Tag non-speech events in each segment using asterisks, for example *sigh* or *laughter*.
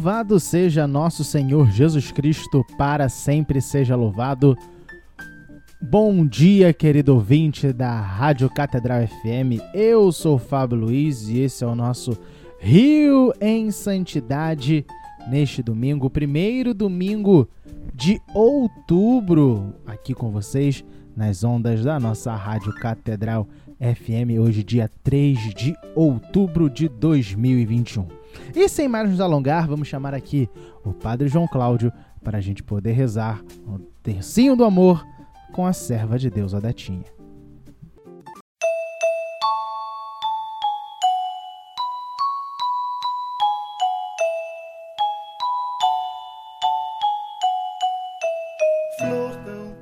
Louvado seja nosso Senhor Jesus Cristo, para sempre seja louvado. Bom dia, querido ouvinte da Rádio Catedral FM. Eu sou Fábio Luiz e esse é o nosso Rio em Santidade neste domingo, primeiro domingo de outubro, aqui com vocês nas ondas da nossa Rádio Catedral FM, hoje, dia 3 de outubro de 2021. E sem mais nos alongar, vamos chamar aqui o Padre João Cláudio para a gente poder rezar o tercinho do amor com a serva de Deus Odetinha.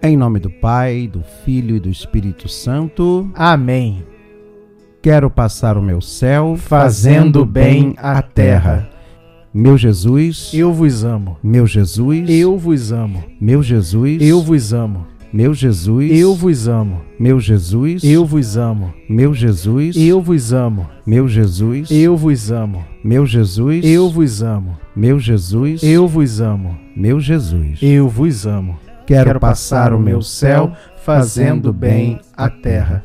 Em nome do Pai, do Filho e do Espírito Santo. Amém. Quero passar o meu céu fazendo bem à terra. Meu Jesus, Eu vos amo. meu Jesus, Eu vos amo. meu Jesus, Eu vos amo. meu Jesus, Eu vos amo. meu Jesus, Eu vos amo. meu Jesus, Eu vos amo. meu Jesus, Eu vos amo. meu Jesus, Eu vos amo. meu Jesus, Eu vos amo. meu Jesus. Eu vos amo. Quero passar o meu céu fazendo bem à terra.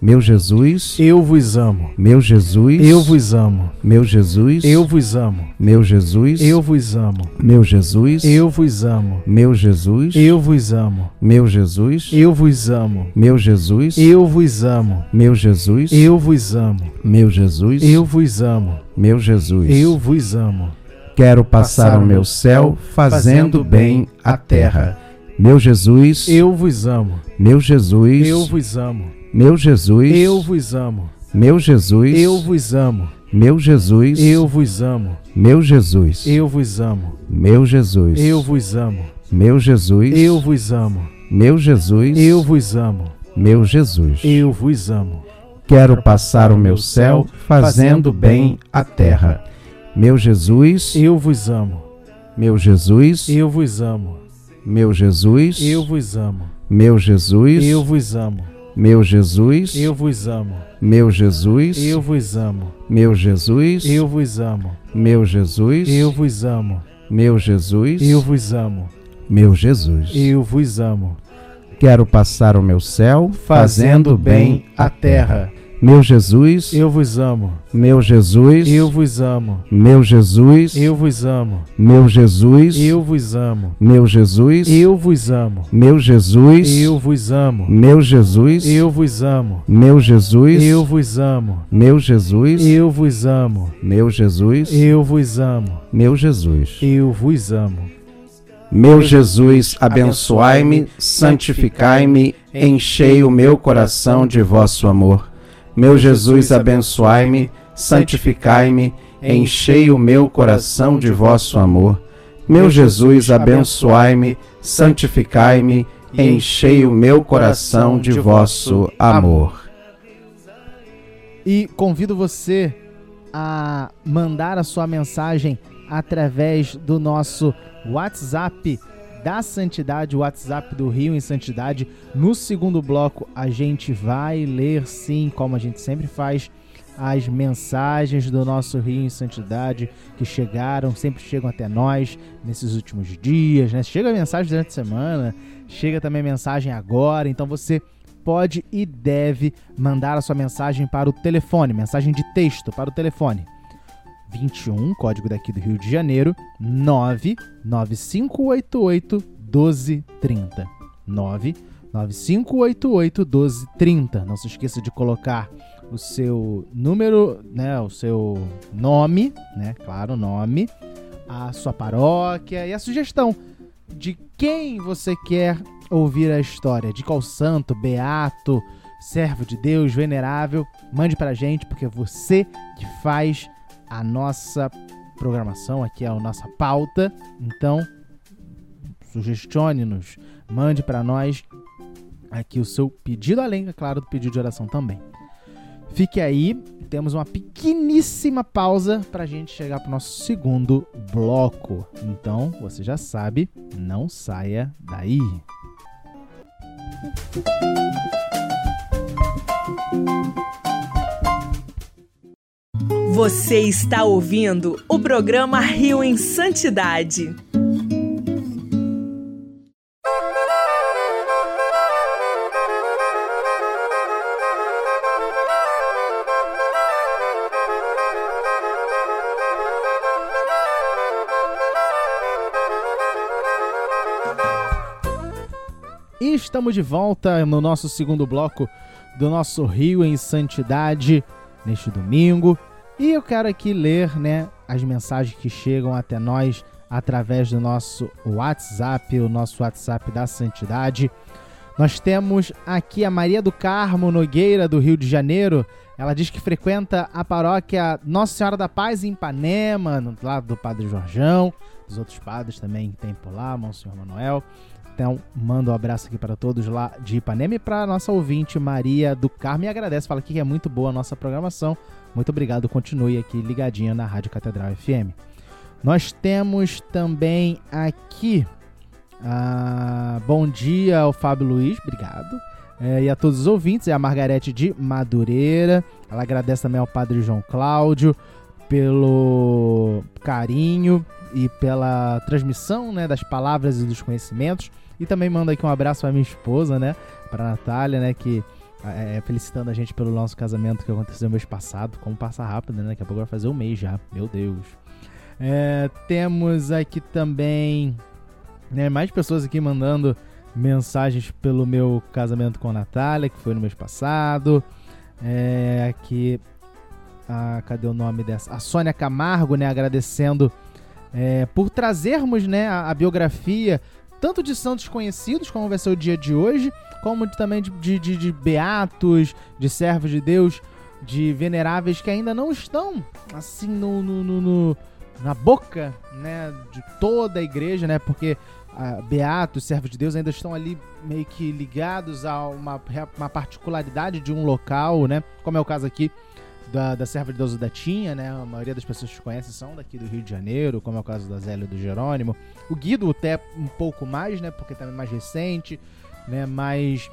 Meu Jesus, Eu vos amo. meu Jesus, Eu vos amo. meu Jesus, Eu vos amo. meu Jesus, Eu vos amo. meu Jesus, Eu vos amo. meu Jesus, Eu vos amo. meu Jesus, Eu vos amo. meu Jesus, Eu vos amo. meu Jesus, Eu vos amo. meu Jesus, Eu vos amo. meu Jesus. Eu vos amo. quero passar o meu céu fazendo bem a terra. Meu Jesus, Eu vos amo. meu Jesus, Eu vos amo. Meu Jesus, Eu vos amo. meu Jesus, Eu vos amo. meu Jesus, Eu vos amo. meu Jesus, Eu vos amo. meu Jesus, Eu vos amo. meu Jesus, Eu vos amo. meu Jesus, Eu vos amo. meu Jesus. Eu vos amo. Quero passar o meu céu fazendo bem a terra. Meu Jesus, Eu vos amo. meu Jesus, Eu vos amo. meu Jesus, Eu vos amo. meu Jesus, Eu vos amo. Meu Jesus, Eu vos amo. meu Jesus, Eu vos amo. meu Jesus, Eu vos amo. meu Jesus, Eu vos amo. meu Jesus, Eu vos amo. meu Jesus. Eu vos amo. Quero passar o meu céu fazendo bem a terra. Meu Jesus, Eu vos amo. meu Jesus, Eu vos amo. meu Jesus, Eu vos amo. meu Jesus, Eu vos amo. meu Jesus, Eu vos amo. meu Jesus, Eu vos amo. meu Jesus, Eu vos amo. meu Jesus, Eu vos amo. meu Jesus, Eu vos amo. meu Jesus, Eu vos amo. meu Jesus. Eu vos amo. Meu Jesus, abençoai-me, santificai-me, enchei o meu coração de vosso amor. Meu Jesus, abençoai-me, santificai-me, enchei o meu coração de vosso amor. Meu Jesus, abençoai-me, santificai-me, enchei o meu coração de vosso amor. E convido você a mandar a sua mensagem através do nosso WhatsApp da Santidade, o WhatsApp do Rio em Santidade. No segundo bloco, a gente vai ler, sim, como a gente sempre faz, as mensagens do nosso Rio em Santidade que chegaram, sempre chegam até nós nesses últimos dias, né? Chega mensagem durante a semana, chega também mensagem agora, então você pode e deve mandar a sua mensagem para o telefone, mensagem de texto para o telefone. 21, código daqui do Rio de Janeiro, 99588 1230. 99588 1230. Não se esqueça de colocar o seu número, né, o seu nome, né, claro, nome, a sua paróquia e a sugestão de quem você quer ouvir a história, de qual santo, beato, servo de Deus, venerável, mande pra gente, porque é você que faz a nossa programação, aqui é a nossa pauta. Então, sugestione-nos, mande para nós aqui o seu pedido, além, é claro, do pedido de oração também. Fique aí, temos uma pequeníssima pausa para a gente chegar para o nosso segundo bloco. Então, você já sabe, não saia daí. Você está ouvindo o programa Rio em Santidade. Estamos de volta no nosso segundo bloco do nosso Rio em Santidade neste domingo. E eu quero aqui ler, né, as mensagens que chegam até nós através do nosso WhatsApp, o nosso WhatsApp da Santidade. Nós temos aqui a Maria do Carmo Nogueira, do Rio de Janeiro. Ela diz que frequenta a paróquia Nossa Senhora da Paz em Ipanema, no lado do Padre Jorjão. Os outros padres também tem por lá, Monsenhor Manuel. Então, manda um abraço aqui para todos lá de Ipanema e para nossa ouvinte Maria do Carmo. E agradece, fala aqui que é muito boa a nossa programação. Muito obrigado, continue aqui ligadinha na Rádio Catedral FM. Nós temos também aqui. Ah, bom dia ao Fábio Luiz, obrigado. É, e a todos os ouvintes, é a Margarete de Madureira. Ela agradece também ao Padre João Cláudio pelo carinho e pela transmissão né, das palavras e dos conhecimentos. E também manda aqui um abraço para minha esposa, né? Para Natália, né? Que é, felicitando a gente pelo nosso casamento que aconteceu mês passado. Como passa rápido, né? Daqui a pouco vai fazer um mês já. Meu Deus. É, temos aqui também né, mais pessoas aqui mandando mensagens pelo meu casamento com a Natália, que foi no mês passado. É, aqui. Ah, cadê o nome dessa? A Sônia Camargo, né? Agradecendo é, por trazermos né, a, a biografia tanto de santos conhecidos, como vai ser o dia de hoje, como de, também de, de, de, beatos, de servos de Deus, de veneráveis que ainda não estão assim no, no, no, no na boca né, de toda a igreja, né? Porque uh, beatos, servos de Deus ainda estão ali meio que ligados a uma, uma particularidade de um local, né? Como é o caso aqui da, da Serva de Deus da Tinha, né? A maioria das pessoas que conhecem são daqui do Rio de Janeiro, como é o caso da Zélia e do Jerônimo. O Guido até um pouco mais, né? Porque também é mais recente, né? Mas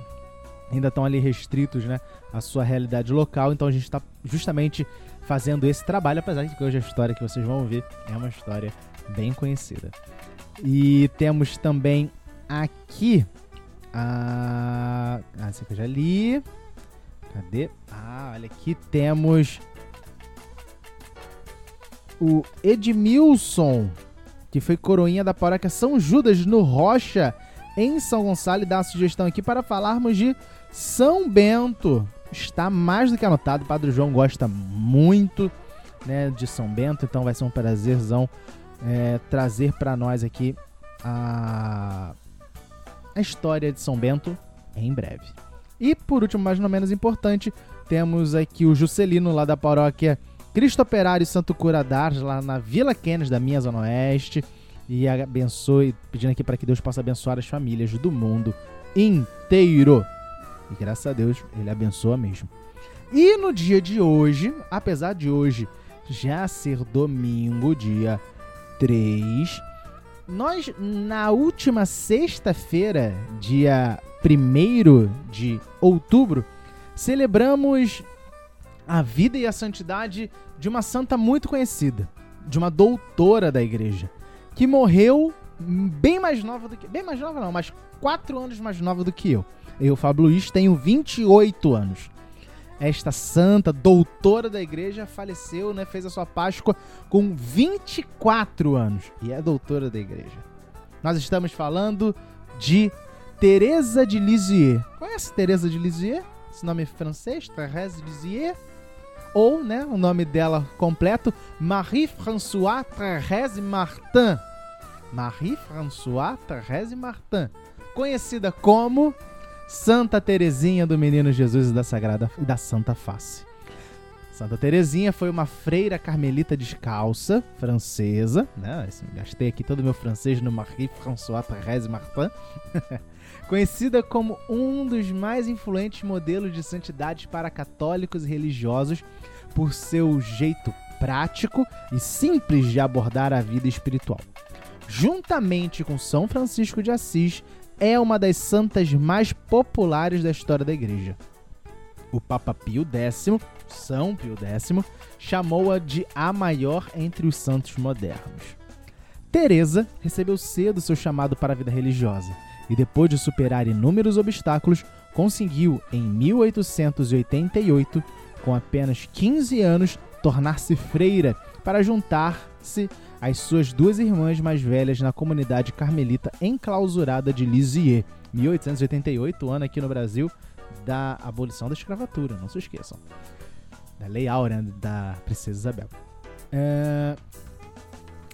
ainda estão ali restritos, né? A sua realidade local. Então a gente está justamente fazendo esse trabalho, apesar de que hoje a história que vocês vão ouvir é uma história bem conhecida. E temos também aqui a. Ah, essa que eu já li. Cadê? Ah, olha aqui temos o Edmilson, que foi coroinha da paróquia São Judas no Rocha, em São Gonçalo, e dá uma sugestão aqui para falarmos de São Bento. Está mais do que anotado, o Padre João gosta muito né, de São Bento, então vai ser um prazerzão é, trazer para nós aqui a, a história de São Bento em breve. E por último, mas não menos importante, temos aqui o Juscelino lá da paróquia Cristo Operário Santo Cura d'Ars, lá na Vila Kennedy da minha Zona Oeste. E abençoe, pedindo aqui para que Deus possa abençoar as famílias do mundo inteiro. E graças a Deus, ele abençoa mesmo. E no dia de hoje, apesar de hoje já ser domingo, dia 3, nós na última sexta-feira, dia 1 de outubro, celebramos a vida e a santidade de uma santa muito conhecida, de uma doutora da igreja, que morreu bem mais nova do que. Bem mais nova não, mas 4 anos mais nova do que eu. Eu, Fábio Luiz, tenho 28 anos. Esta santa doutora da igreja faleceu, né? Fez a sua Páscoa com 24 anos e é doutora da igreja. Nós estamos falando de Teresa de Lisieux. Conhece Teresa de Lisieux? Esse nome é francês, Thérèse de Lisieux. Ou, né, o nome dela completo, Marie-François Thérèse Martin. Marie-François Thérèse Martin. Conhecida como Santa Teresinha do Menino Jesus e da Sagrada e da Santa Face. Santa Teresinha foi uma freira carmelita descalça, francesa, né? Gastei aqui todo o meu francês no Marie-François Thérèse Martin. *laughs* conhecida como um dos mais influentes modelos de santidade para católicos e religiosos por seu jeito prático e simples de abordar a vida espiritual. Juntamente com São Francisco de Assis, é uma das santas mais populares da história da igreja. O Papa Pio X, São Pio X, chamou-a de a maior entre os santos modernos. Teresa recebeu cedo seu chamado para a vida religiosa e depois de superar inúmeros obstáculos, conseguiu em 1888, com apenas 15 anos, tornar-se freira para juntar-se às suas duas irmãs mais velhas na comunidade carmelita enclausurada de Lisieux, 1888, ano aqui no Brasil da abolição da escravatura, não se esqueçam. Da Lei Áurea da Princesa Isabel. É...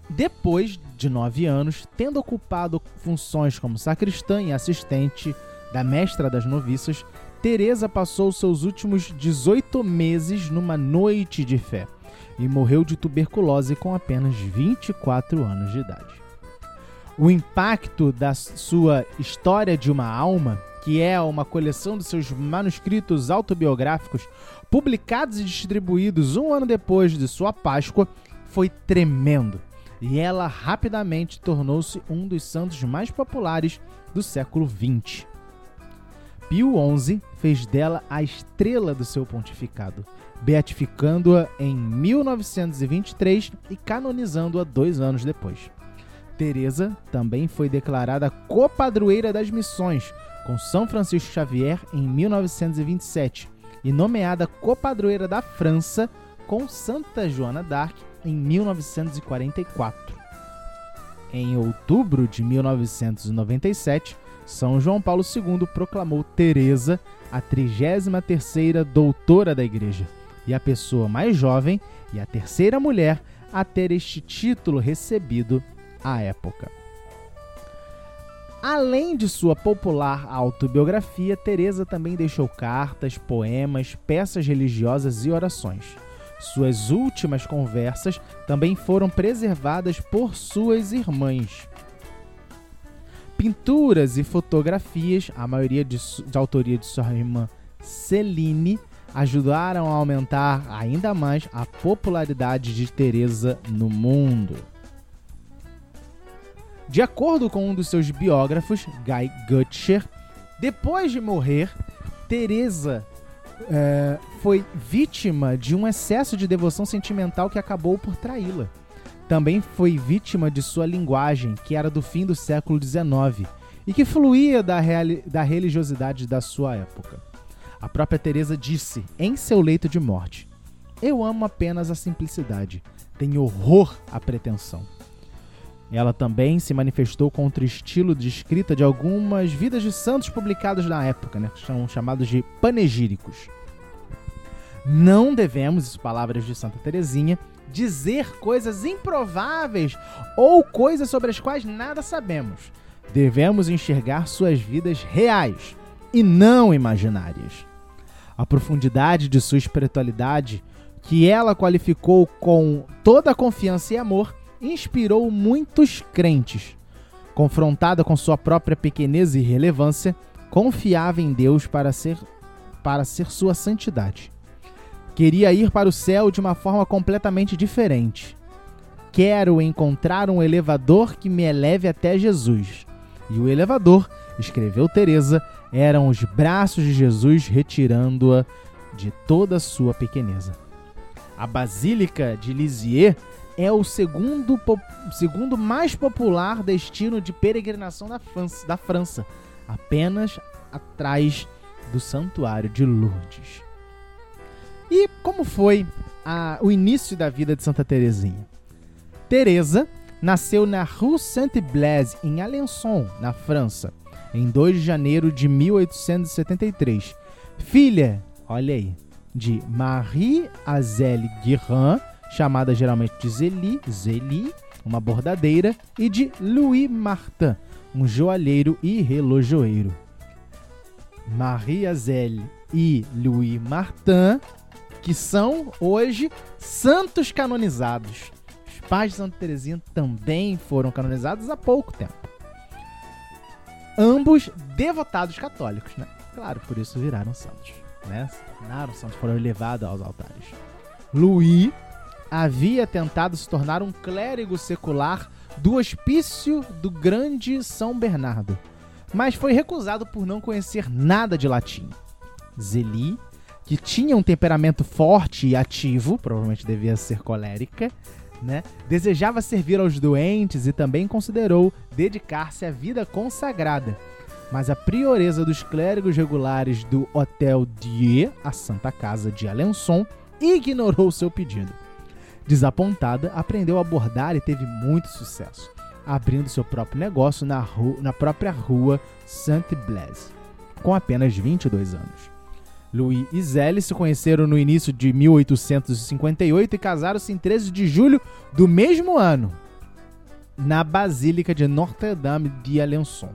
Depois de nove anos, tendo ocupado funções como sacristã e assistente da mestra das noviças, Teresa passou seus últimos 18 meses numa noite de fé e morreu de tuberculose com apenas 24 anos de idade. O impacto da sua História de uma Alma, que é uma coleção de seus manuscritos autobiográficos publicados e distribuídos um ano depois de sua Páscoa, foi tremendo e ela rapidamente tornou-se um dos santos mais populares do século XX. Pio XI fez dela a estrela do seu pontificado, beatificando-a em 1923 e canonizando-a dois anos depois. Teresa também foi declarada copadroeira das missões com São Francisco Xavier em 1927 e nomeada copadroeira da França com Santa Joana d'Arc em 1944. Em outubro de 1997, São João Paulo II proclamou Teresa a 33ª doutora da Igreja e a pessoa mais jovem e a terceira mulher a ter este título recebido à época. Além de sua popular autobiografia, Teresa também deixou cartas, poemas, peças religiosas e orações. Suas últimas conversas também foram preservadas por suas irmãs. Pinturas e fotografias, a maioria de, de autoria de sua irmã Celine, ajudaram a aumentar ainda mais a popularidade de Teresa no mundo. De acordo com um dos seus biógrafos, Guy Gutcher, depois de morrer, Teresa é, foi vítima de um excesso de devoção sentimental que acabou por traí-la. Também foi vítima de sua linguagem, que era do fim do século XIX e que fluía da, da religiosidade da sua época. A própria Teresa disse em seu leito de morte: Eu amo apenas a simplicidade, tenho horror à pretensão. Ela também se manifestou contra o estilo de escrita de algumas vidas de santos publicadas na época, né, que são chamados de panegíricos. Não devemos, palavras de Santa Teresinha, dizer coisas improváveis ou coisas sobre as quais nada sabemos. Devemos enxergar suas vidas reais e não imaginárias. A profundidade de sua espiritualidade, que ela qualificou com toda a confiança e amor, inspirou muitos crentes. Confrontada com sua própria pequenez e relevância, confiava em Deus para ser, para ser sua santidade. Queria ir para o céu de uma forma completamente diferente. Quero encontrar um elevador que me eleve até Jesus. E o elevador, escreveu Teresa, eram os braços de Jesus retirando-a de toda a sua pequeneza. A Basílica de Lisieux é o segundo, segundo mais popular destino de peregrinação da França, da França, apenas atrás do Santuário de Lourdes. E como foi a, o início da vida de Santa Teresinha? Teresa nasceu na Rue Saint-Blaise, em Alençon, na França, em 2 de janeiro de 1873. Filha, olha aí, de Marie Azelle Guérin chamada geralmente de Zeli, Zeli, uma bordadeira, e de Louis Martin, um joalheiro e relojoeiro. Maria Zelle e Louis Martin, que são hoje santos canonizados. Os pais de Santa Teresinha também foram canonizados há pouco tempo. Ambos devotados católicos, né? Claro, por isso viraram santos, né? Viraram santos, foram elevados aos altares. Louis havia tentado se tornar um clérigo secular do hospício do Grande São Bernardo, mas foi recusado por não conhecer nada de latim. Zeli que tinha um temperamento forte e ativo, provavelmente devia ser colérica, né? Desejava servir aos doentes e também considerou dedicar-se à vida consagrada. Mas a prioreza dos clérigos regulares do Hotel Dieu, a Santa Casa de Alençon, ignorou seu pedido. Desapontada, aprendeu a bordar e teve muito sucesso, abrindo seu próprio negócio na, rua, na própria rua Saint-Blaise, com apenas 22 anos. Louis e Zélie se conheceram no início de 1858 e casaram-se em 13 de julho do mesmo ano, na Basílica de Notre-Dame de Alençon.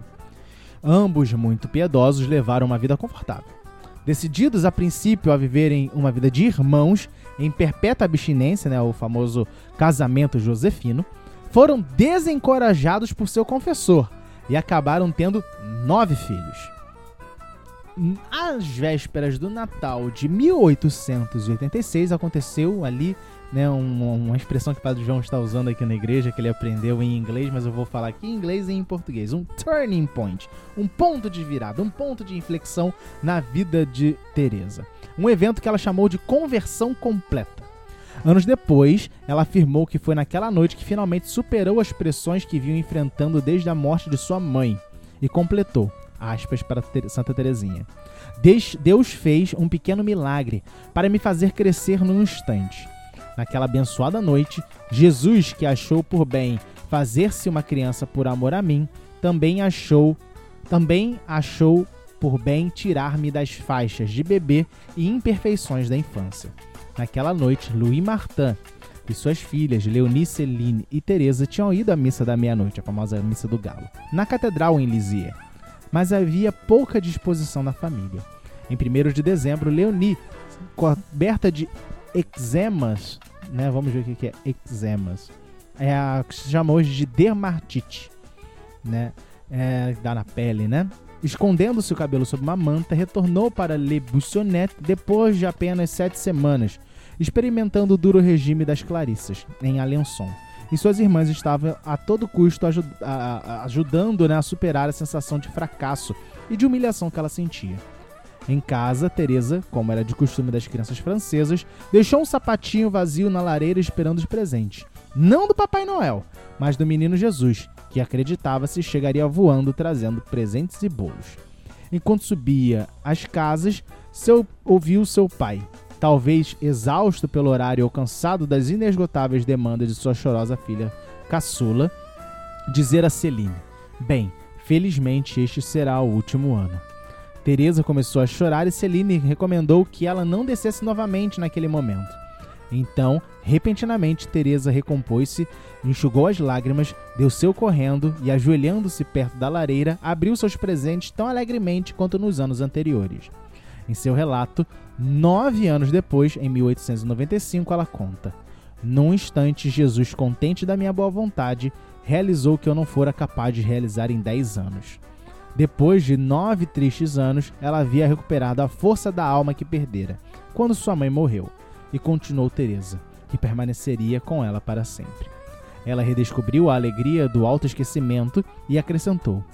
Ambos, muito piedosos, levaram uma vida confortável. Decididos a princípio a viverem uma vida de irmãos em perpétua abstinência, né, o famoso casamento josefino, foram desencorajados por seu confessor e acabaram tendo nove filhos. Às vésperas do Natal de 1886 aconteceu ali, né, uma, expressão que o Padre João está usando aqui na igreja, que ele aprendeu em inglês, mas eu vou falar aqui em inglês e em português. Um turning point, um ponto de virada, um ponto de inflexão na vida de Teresa. Um evento que ela chamou de conversão completa. Anos depois, ela afirmou que foi naquela noite que finalmente superou as pressões que vinha enfrentando desde a morte de sua mãe e completou aspas para Santa Teresinha. Deus fez um pequeno milagre para me fazer crescer num instante. Naquela abençoada noite, Jesus, que achou por bem fazer-se uma criança por amor a mim, também achou, também achou por bem tirar-me das faixas de bebê e imperfeições da infância. Naquela noite, Louis Martin e suas filhas, Leonie, Celine e Teresa, tinham ido à missa da meia-noite, a famosa missa do galo, na catedral em Lisieux mas havia pouca disposição na família. Em 1 de dezembro, Leonie, coberta de eczemas, né? Vamos ver o que é eczemas. É a que se chama hoje de dermatite, né? É, dá na pele, né? Escondendo-se o cabelo sob uma manta, retornou para Le Buissonnet depois de apenas sete semanas, experimentando o duro regime das Clarissas, em Alençon e suas irmãs estavam a todo custo ajud a, a, ajudando né, a superar a sensação de fracasso e de humilhação que ela sentia. Em casa, Teresa, como era de costume das crianças francesas, deixou um sapatinho vazio na lareira esperando os presentes. Não do Papai Noel, mas do menino Jesus, que acreditava-se chegaria voando trazendo presentes e bolos. Enquanto subia as casas, seu, ouviu seu pai, talvez exausto pelo horário ou cansado das inesgotáveis demandas de sua chorosa filha caçula, dizer a Celine: Bem, felizmente este será o último ano. Teresa começou a chorar e Celine recomendou que ela não descesse novamente naquele momento. Então, repentinamente, Teresa recompôs-se, enxugou as lágrimas, deu-seu correndo e, ajoelhando-se perto da lareira, abriu seus presentes tão alegremente quanto nos anos anteriores. Em seu relato, nove anos depois, em 1895, ela conta: Num instante, Jesus, contente da minha boa vontade, realizou o que eu não fora capaz de realizar em dez anos. Depois de nove tristes anos, ela havia recuperado a força da alma que perdera, quando sua mãe morreu, e continuou Teresa, que permaneceria com ela para sempre. Ela redescobriu a alegria do autoesquecimento e acrescentou: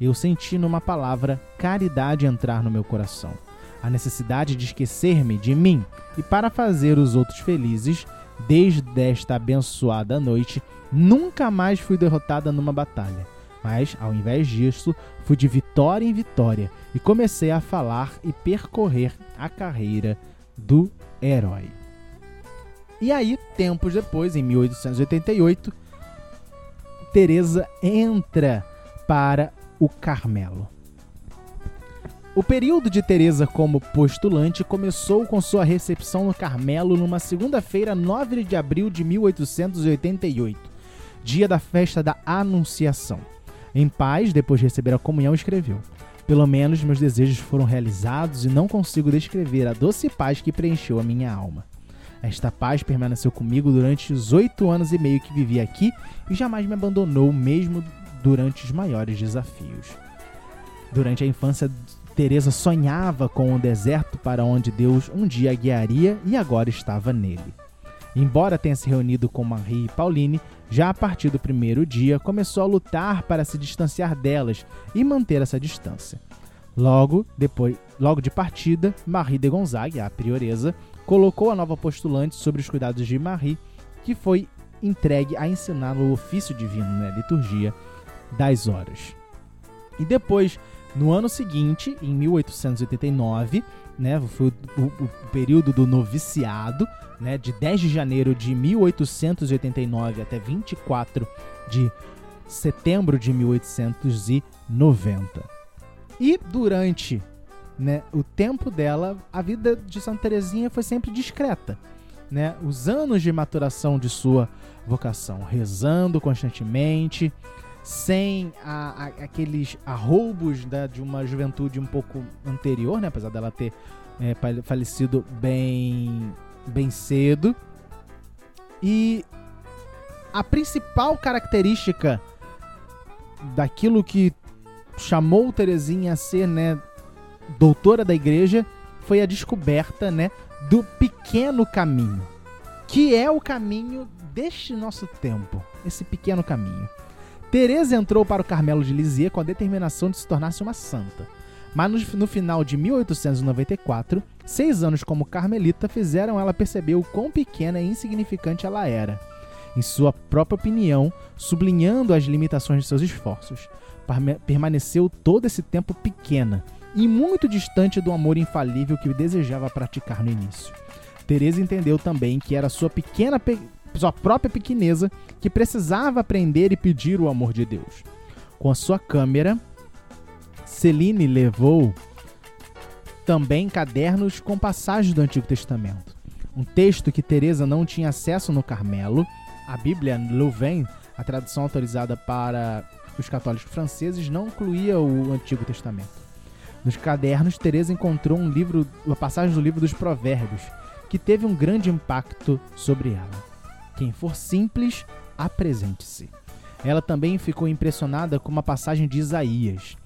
Eu senti numa palavra caridade entrar no meu coração a necessidade de esquecer-me de mim e para fazer os outros felizes, desde esta abençoada noite, nunca mais fui derrotada numa batalha. Mas, ao invés disso, fui de vitória em vitória e comecei a falar e percorrer a carreira do herói. E aí, tempos depois, em 1888, Teresa entra para o Carmelo. O período de Teresa como postulante começou com sua recepção no Carmelo numa segunda-feira, 9 de abril de 1888, dia da festa da Anunciação. Em paz, depois de receber a comunhão, escreveu: Pelo menos meus desejos foram realizados e não consigo descrever a doce paz que preencheu a minha alma. Esta paz permaneceu comigo durante os oito anos e meio que vivi aqui e jamais me abandonou, mesmo durante os maiores desafios. Durante a infância Teresa sonhava com o deserto para onde Deus um dia guiaria e agora estava nele. Embora tenha se reunido com Marie e Pauline, já a partir do primeiro dia começou a lutar para se distanciar delas e manter essa distância. Logo depois, logo de partida, Marie de Gonzague, a prioresa, colocou a nova postulante sobre os cuidados de Marie, que foi entregue a ensinar o ofício divino, né, liturgia das horas. E depois, no ano seguinte, em 1889, né, foi o, o, período do noviciado, né, de 10 de janeiro de 1889 até 24 de setembro de 1890. E durante né, o tempo dela, a vida de Santa Teresinha foi sempre discreta. Né? Os anos de maturação de sua vocação, rezando constantemente, sem a, a, aqueles arroubos né, de uma juventude um pouco anterior, né? apesar dela ter é, falecido bem, bem cedo. E a principal característica daquilo que chamou Terezinha a ser né, doutora da igreja foi a descoberta né, do pequeno caminho, que é o caminho deste nosso tempo, esse pequeno caminho. Teresa entrou para o Carmelo de Lisieux com a determinação de se tornar-se uma santa. Mas no, final de 1894, seis anos como carmelita fizeram ela perceber o quão pequena e insignificante ela era. Em sua própria opinião, sublinhando as limitações de seus esforços, permaneceu todo esse tempo pequena e muito distante do amor infalível que desejava praticar no início. Teresa entendeu também que era sua pequena sua própria pequeneza que precisava aprender e pedir o amor de Deus. Com a sua câmera, Celine levou também cadernos com passagens do Antigo Testamento. Um texto que Teresa não tinha acesso no Carmelo, a Bíblia Louvain, a tradução autorizada para os católicos franceses, não incluía o Antigo Testamento. Nos cadernos, Teresa encontrou um livro, uma passagem do livro dos Provérbios, que teve um grande impacto sobre ela. Quem for simples, apresente-se. Ela também ficou impressionada com uma passagem de Isaías.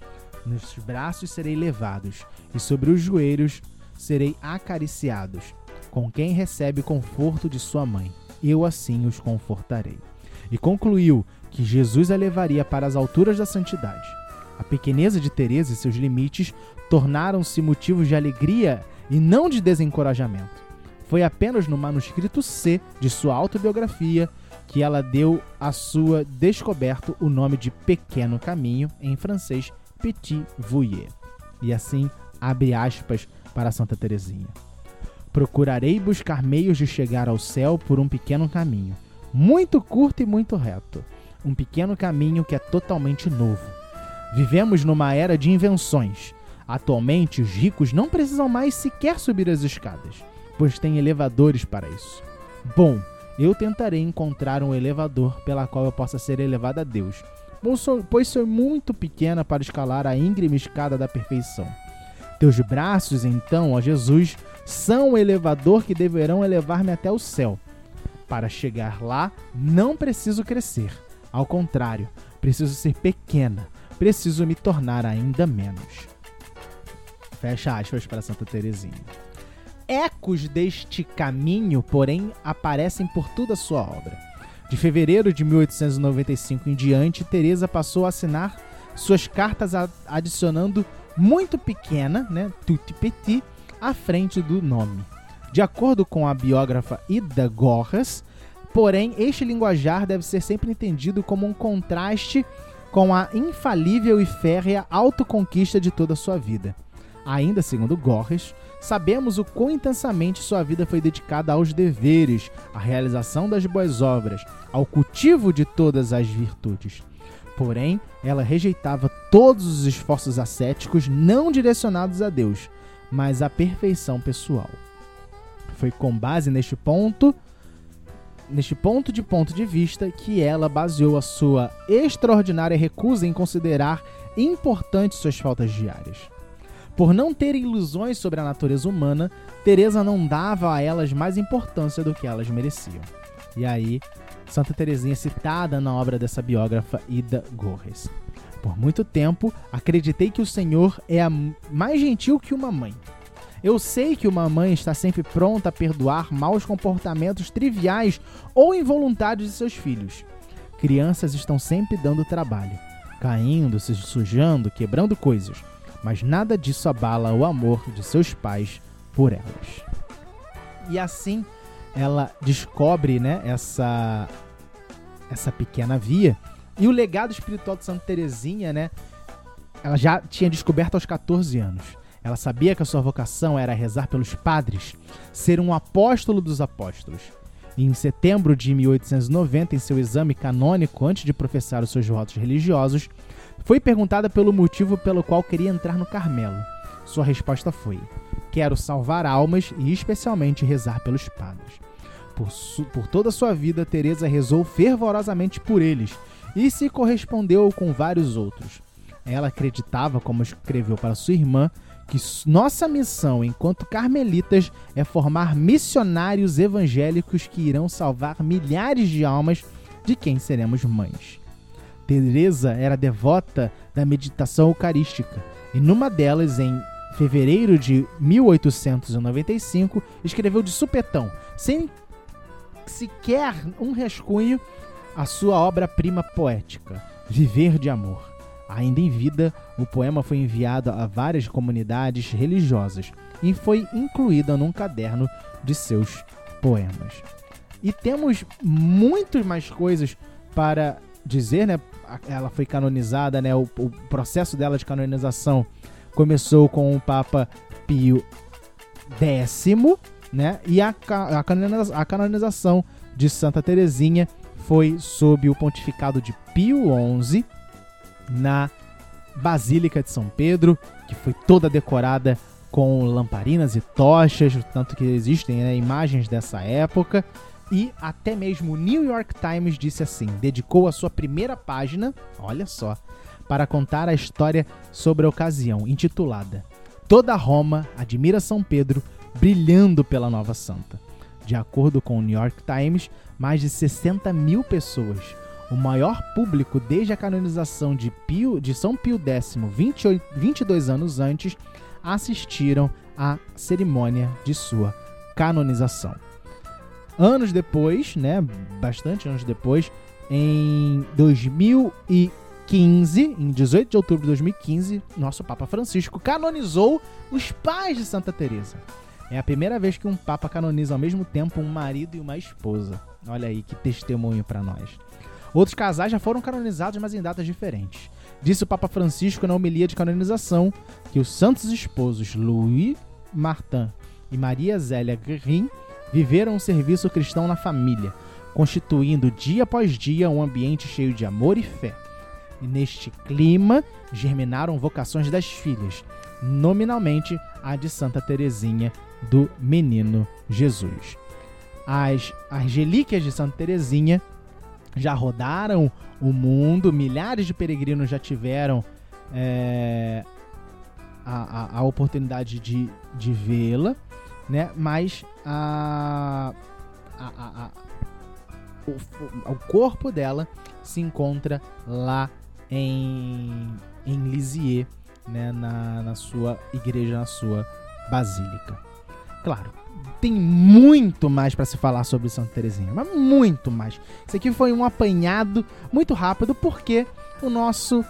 Nos braços serei levados, e sobre os joelhos serei acariciados. Com quem recebe conforto de sua mãe, eu assim os confortarei. E concluiu que Jesus a levaria para as alturas da santidade. A pequeneza de Teresa e seus limites tornaram-se motivos de alegria e não de desencorajamento. Foi apenas no manuscrito C de sua autobiografia que ela deu à sua descoberto o nome de Pequeno Caminho, em francês Petit Voyer. E assim abre aspas para Santa Teresinha. Procurarei buscar meios de chegar ao céu por um pequeno caminho, muito curto e muito reto. Um pequeno caminho que é totalmente novo. Vivemos numa era de invenções. Atualmente, os ricos não precisam mais sequer subir as escadas pois tem elevadores para isso. Bom, eu tentarei encontrar um elevador pela qual eu possa ser elevado a Deus, pois sou muito pequena para escalar a íngreme escada da perfeição. Teus braços, então, ó Jesus, são o elevador que deverão elevar-me até o céu. Para chegar lá, não preciso crescer. Ao contrário, preciso ser pequena. Preciso me tornar ainda menos. Fecha aspas para Santa Teresinha. Ecos deste caminho, porém, aparecem por toda a sua obra. De fevereiro de 1895 em diante, Teresa passou a assinar suas cartas adicionando muito pequena, né, tutti petit, à frente do nome. De acordo com a biógrafa Ida Gorras, porém, este linguajar deve ser sempre entendido como um contraste com a infalível e férrea autoconquista de toda a sua vida. Ainda segundo Gorras, sabemos o quão intensamente sua vida foi dedicada aos deveres, à realização das boas obras, ao cultivo de todas as virtudes. Porém, ela rejeitava todos os esforços ascéticos não direcionados a Deus, mas à perfeição pessoal. Foi com base neste ponto, neste ponto de ponto de vista, que ela baseou a sua extraordinária recusa em considerar importantes suas faltas diárias. Por não ter ilusões sobre a natureza humana, Teresa não dava a elas mais importância do que elas mereciam. E aí, Santa Teresinha é citada na obra dessa biógrafa Ida Gorres. Por muito tempo, acreditei que o Senhor é mais gentil que uma mãe. Eu sei que uma mãe está sempre pronta a perdoar maus comportamentos triviais ou involuntários de seus filhos. Crianças estão sempre dando trabalho, caindo, se sujando, quebrando coisas mas nada disso abala o amor de seus pais por elas. E assim ela descobre né, essa, essa pequena via. E o legado espiritual de Santa Teresinha, né? Ela já tinha descoberto aos 14 anos. Ela sabia que a sua vocação era rezar pelos padres, ser um apóstolo dos apóstolos. E em setembro de 1890, em seu exame canônico, antes de professar os seus votos religiosos, foi perguntada pelo motivo pelo qual queria entrar no Carmelo. Sua resposta foi: Quero salvar almas e especialmente rezar pelos padres. Por, por toda a sua vida, Teresa rezou fervorosamente por eles e se correspondeu com vários outros. Ela acreditava, como escreveu para sua irmã, que nossa missão enquanto carmelitas é formar missionários evangélicos que irão salvar milhares de almas de quem seremos mães. Teresa era devota da meditação eucarística e numa delas, em fevereiro de 1895, escreveu de supetão, sem sequer um rascunho, a sua obra-prima poética, Viver de Amor. Ainda em vida, o poema foi enviado a várias comunidades religiosas e foi incluída num caderno de seus poemas. E temos muitas mais coisas para dizer, né? Ela foi canonizada, né? O, o processo dela de canonização começou com o Papa Pio X, né? E a, a, canoniza, a canonização de Santa Teresinha foi sob o pontificado de Pio XI na Basílica de São Pedro, que foi toda decorada com lamparinas e tochas, tanto que existem né, imagens dessa época. E até mesmo o New York Times disse assim: dedicou a sua primeira página, olha só, para contar a história sobre a ocasião, intitulada Toda Roma admira São Pedro brilhando pela nova santa. De acordo com o New York Times, mais de 60 mil pessoas o maior público desde a canonização de, Pio, de São Pio X, 28, 22 anos antes, assistiram à cerimônia de sua canonização. Anos depois, né, bastante anos depois, em 2015, em 18 de outubro de 2015, nosso Papa Francisco canonizou os pais de Santa Teresa. É a primeira vez que um papa canoniza ao mesmo tempo um marido e uma esposa. Olha aí que testemunho para nós. Outros casais já foram canonizados, mas em datas diferentes. Disse o Papa Francisco na homilia de canonização que os santos esposos Louis Martin e Maria Zélia Guerin viveram um serviço cristão na família, constituindo dia após dia um ambiente cheio de amor e fé. E neste clima germinaram vocações das filhas, nominalmente a de Santa Teresinha do Menino Jesus. As, as relíquias de Santa Teresinha já rodaram o mundo, milhares de peregrinos já tiveram é, a, a, a, oportunidade de, de vê-la, né? Mas a, a, o, o, corpo dela se encontra lá em, em Lisieux, né? na, na sua igreja, na sua basílica. Claro, tem muito mais para se falar sobre Santa Teresinha, mas muito mais. Isso aqui foi um apanhado muito rápido porque o nosso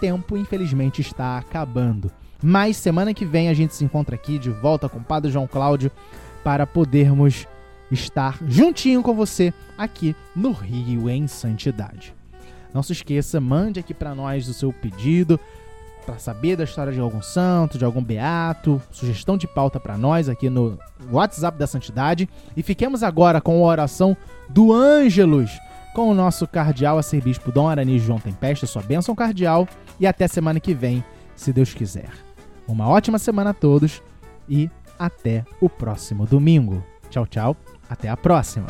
tempo infelizmente está acabando. Mas semana que vem a gente se encontra aqui de volta com o Padre João Cláudio para podermos estar juntinho com você aqui no Rio em Santidade. Não se esqueça, mande aqui para nós o seu pedido, para saber da história de algum santo, de algum beato, sugestão de pauta para nós aqui no WhatsApp da Santidade. E fiquemos agora com a oração do Ângelus, com o nosso cardeal arcebispo Dom Arani João Tempesta, sua bênção cardeal. E até semana que vem, se Deus quiser. Uma ótima semana a todos e até o próximo domingo. Tchau, tchau. Até a próxima.